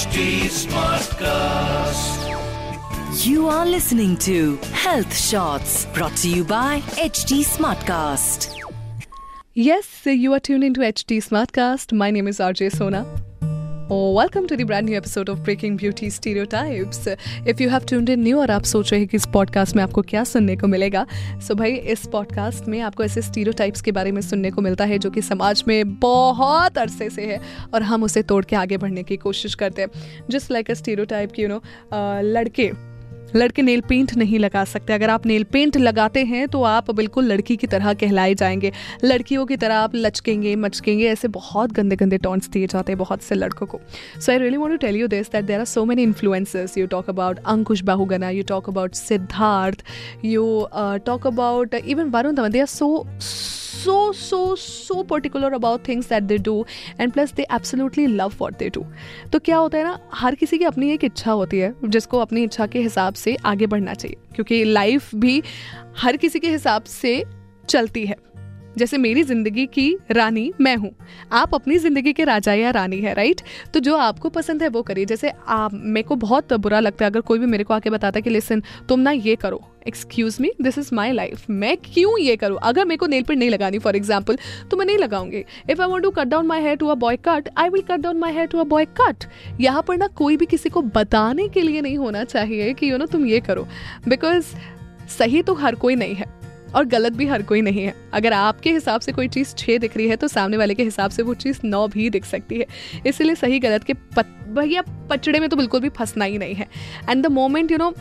HD Smartcast. You are listening to Health Shots brought to you by HD Smartcast. Yes, you are tuned into HD Smartcast. My name is RJ Sona. Oh, to to the new episode of breaking beauty Stereotypes. If you have tuned in new और आप सोच रहे हैं कि इस podcast में आपको क्या सुनने को मिलेगा सो so भाई इस पॉडकास्ट में आपको ऐसे स्टीरियोटाइप्स के बारे में सुनने को मिलता है जो कि समाज में बहुत अरसे से है और हम उसे तोड़ के आगे बढ़ने की कोशिश करते हैं जस्ट लाइक अ स्टीरियोटाइप की यू नो लड़के लड़के नेल पेंट नहीं लगा सकते। अगर आप नेल पेंट लगाते हैं तो आप बिल्कुल लड़की की तरह कहलाए जाएँगे। लड़कियों की तरह आप लचकेंगे, मचकेंगे, ऐसे बहुत गंदे गंदे टॉन्ट्स दिए जाते हैं बहुत से लड़कों को। So I really want to tell you this that there are so many influencers you talk about Ankush Bahuguna you talk about Siddharth you talk about even Varun Dhawan they are so so so so particular about things that they do and plus they absolutely love what they do तो क्या होता है ना हर किसी की अपनी एक इच्छा होती है जिसको अपनी इच्छा के हिसाब से आगे बढ़ना चाहिए क्योंकि लाइफ भी हर किसी के हिसाब से चलती है जैसे मेरी ज़िंदगी की रानी मैं हूँ। आप अपनी ज़िंदगी के राजा या रानी है राइट तो जो आपको पसंद है वो करिए। जैसे आप मेरे को बहुत बुरा लगता है अगर कोई भी मेरे को आके बताता है कि लिसन तुम ना ये करो। Excuse me this is my life मैं क्यों ये करूँ? अगर मेरे को नेल पेंट नहीं लगानी फॉर एग्ज़ाम्पल तो मैं नहीं लगाऊँगी। If I want to cut down my hair to a boy cut I will cut down my hair to a boy cut यहाँ पर ना कोई भी किसी को बताने के लिए नहीं होना चाहिए कि यू you नो know, तुम ये करो। बिकॉज़ सही तो हर कोई नहीं है। और गलत भी हर कोई नहीं है। अगर आपके हिसाब से कोई चीज़ छः दिख रही है तो सामने वाले के हिसाब से वो चीज़ नौ भी दिख सकती है। इसलिए सही गलत के भैया, पचड़े में तो बिल्कुल भी फंसना ही नहीं है। And the moment you know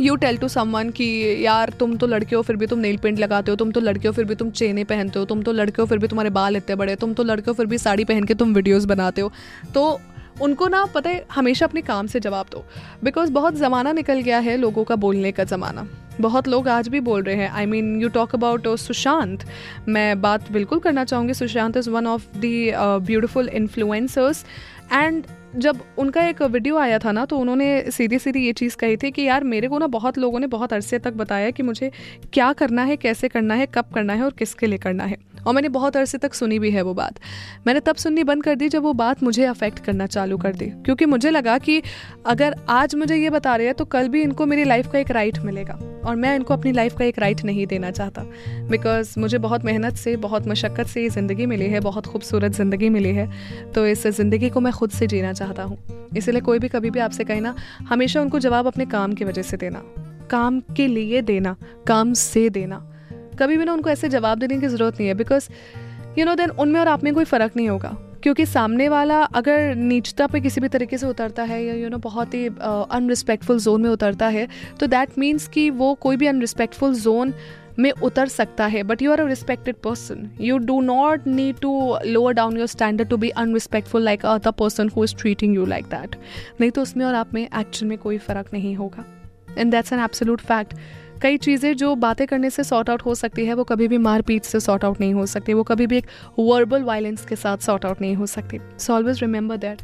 you tell to someone कि, यार, तुम तो लड़के हो, फिर भी तुम नेल पेंट लगाते हो, तुम तो लड़के हो, फिर भी तुम चेने पहनते हो, तुम तो लड़के हो, फिर भी तुम्हारे बाल इतने बड़े, तुम तो लड़के हो, फिर भी साड़ी पहन के तुम वीडियोज़ बनाते हो। तो उनको ना, पता है, हमेशा अपने काम से जवाब दो। बिकॉज़ बहुत ज़माना निकल गया है लोगों का बोलने का ज़माना। बहुत लोग आज भी बोल रहे हैं I mean you talk about Sushant मैं बात बिल्कुल करना चाहूँगी Sushant is one of the beautiful influencers and जब उनका एक वीडियो आया था ना तो उन्होंने सीधी सीधी ये चीज़ कही थी कि, यार, मेरे को ना बहुत लोगों ने बहुत अरसे तक बताया कि मुझे क्या करना है, कैसे करना है, कब करना है और किसके लिए करना है। और मैंने बहुत अरसे तक सुनी भी है वो बात। मैंने तब सुननी बंद कर दी जब वो बात मुझे अफेक्ट करना चालू कर दी। क्योंकि मुझे लगा कि अगर आज मुझे ये बता रहे हैं तो कल भी इनको मेरी लाइफ का एक राइट मिलेगा। और मैं इनको अपनी लाइफ का एक राइट नहीं देना चाहता। बिकॉज़ मुझे बहुत मेहनत से, बहुत मशक्क़त से ये ज़िंदगी मिली है, बहुत खूबसूरत ज़िंदगी मिली है। तो इस ज़िंदगी को मैं खुद से जीना चाहता हूँ। इसलिए कोई भी कभी भी आपसे कहे ना, हमेशा उनको जवाब अपने काम की वजह से देना। काम के लिए देना, काम से देना। कभी भी ना उनको ऐसे जवाब देने की ज़रूरत नहीं है बिकॉज़ यू नो देन उनमें और आप में कोई फ़र्क नहीं होगा। क्योंकि सामने वाला अगर नीचता पे किसी भी तरीके से उतरता है या यू नो बहुत ही अनरिस्पेक्टफुल जोन में उतरता है तो दैट मीन्स कि वो कोई भी अनरिस्पेक्टफुल जोन में उतर सकता है but you are a respected person you do not need to lower down your standard to be unrespectful like other person who is treating you like that नहीं तो उसमें और आप में एक्चुअल में कोई फ़र्क नहीं होगा. And that's an absolute fact कई चीज़ें जो बातें करने से सॉर्ट आउट हो सकती है, वो कभी भी मारपीट से सॉर्ट आउट नहीं हो सकती. वो कभी भी एक वर्बल वायलेंस के साथ सॉर्ट आउट नहीं हो सकती. So always remember that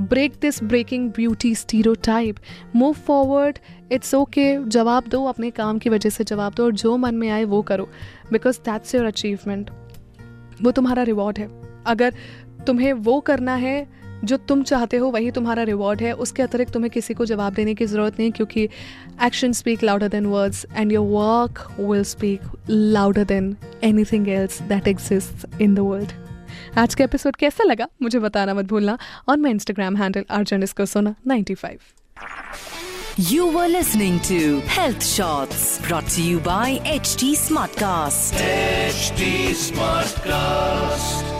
break this breaking beauty stereotype move forward it's okay जवाब दो अपने काम की वजह से, जवाब दो और जो मन में आए वो करो बिकॉज़ दैट्स योर अचीवमेंट वो तुम्हारा रिवॉर्ड है। अगर तुम्हें वो करना है जो तुम चाहते हो, वही तुम्हारा रिवॉर्ड है। उसके अतिरिक्त तुम्हें किसी को जवाब देने की ज़रूरत नहीं, क्योंकि action speak louder than words and your work will speak louder than anything else that exist in the world आज का एपिसोड कैसा लगा मुझे बताना मत भूलना और मैं इंस्टाग्राम हैंडल अर्जन इसको सोना ninety five You were listening to Health Shots brought to you by HT Smartcast. HD Smartcast.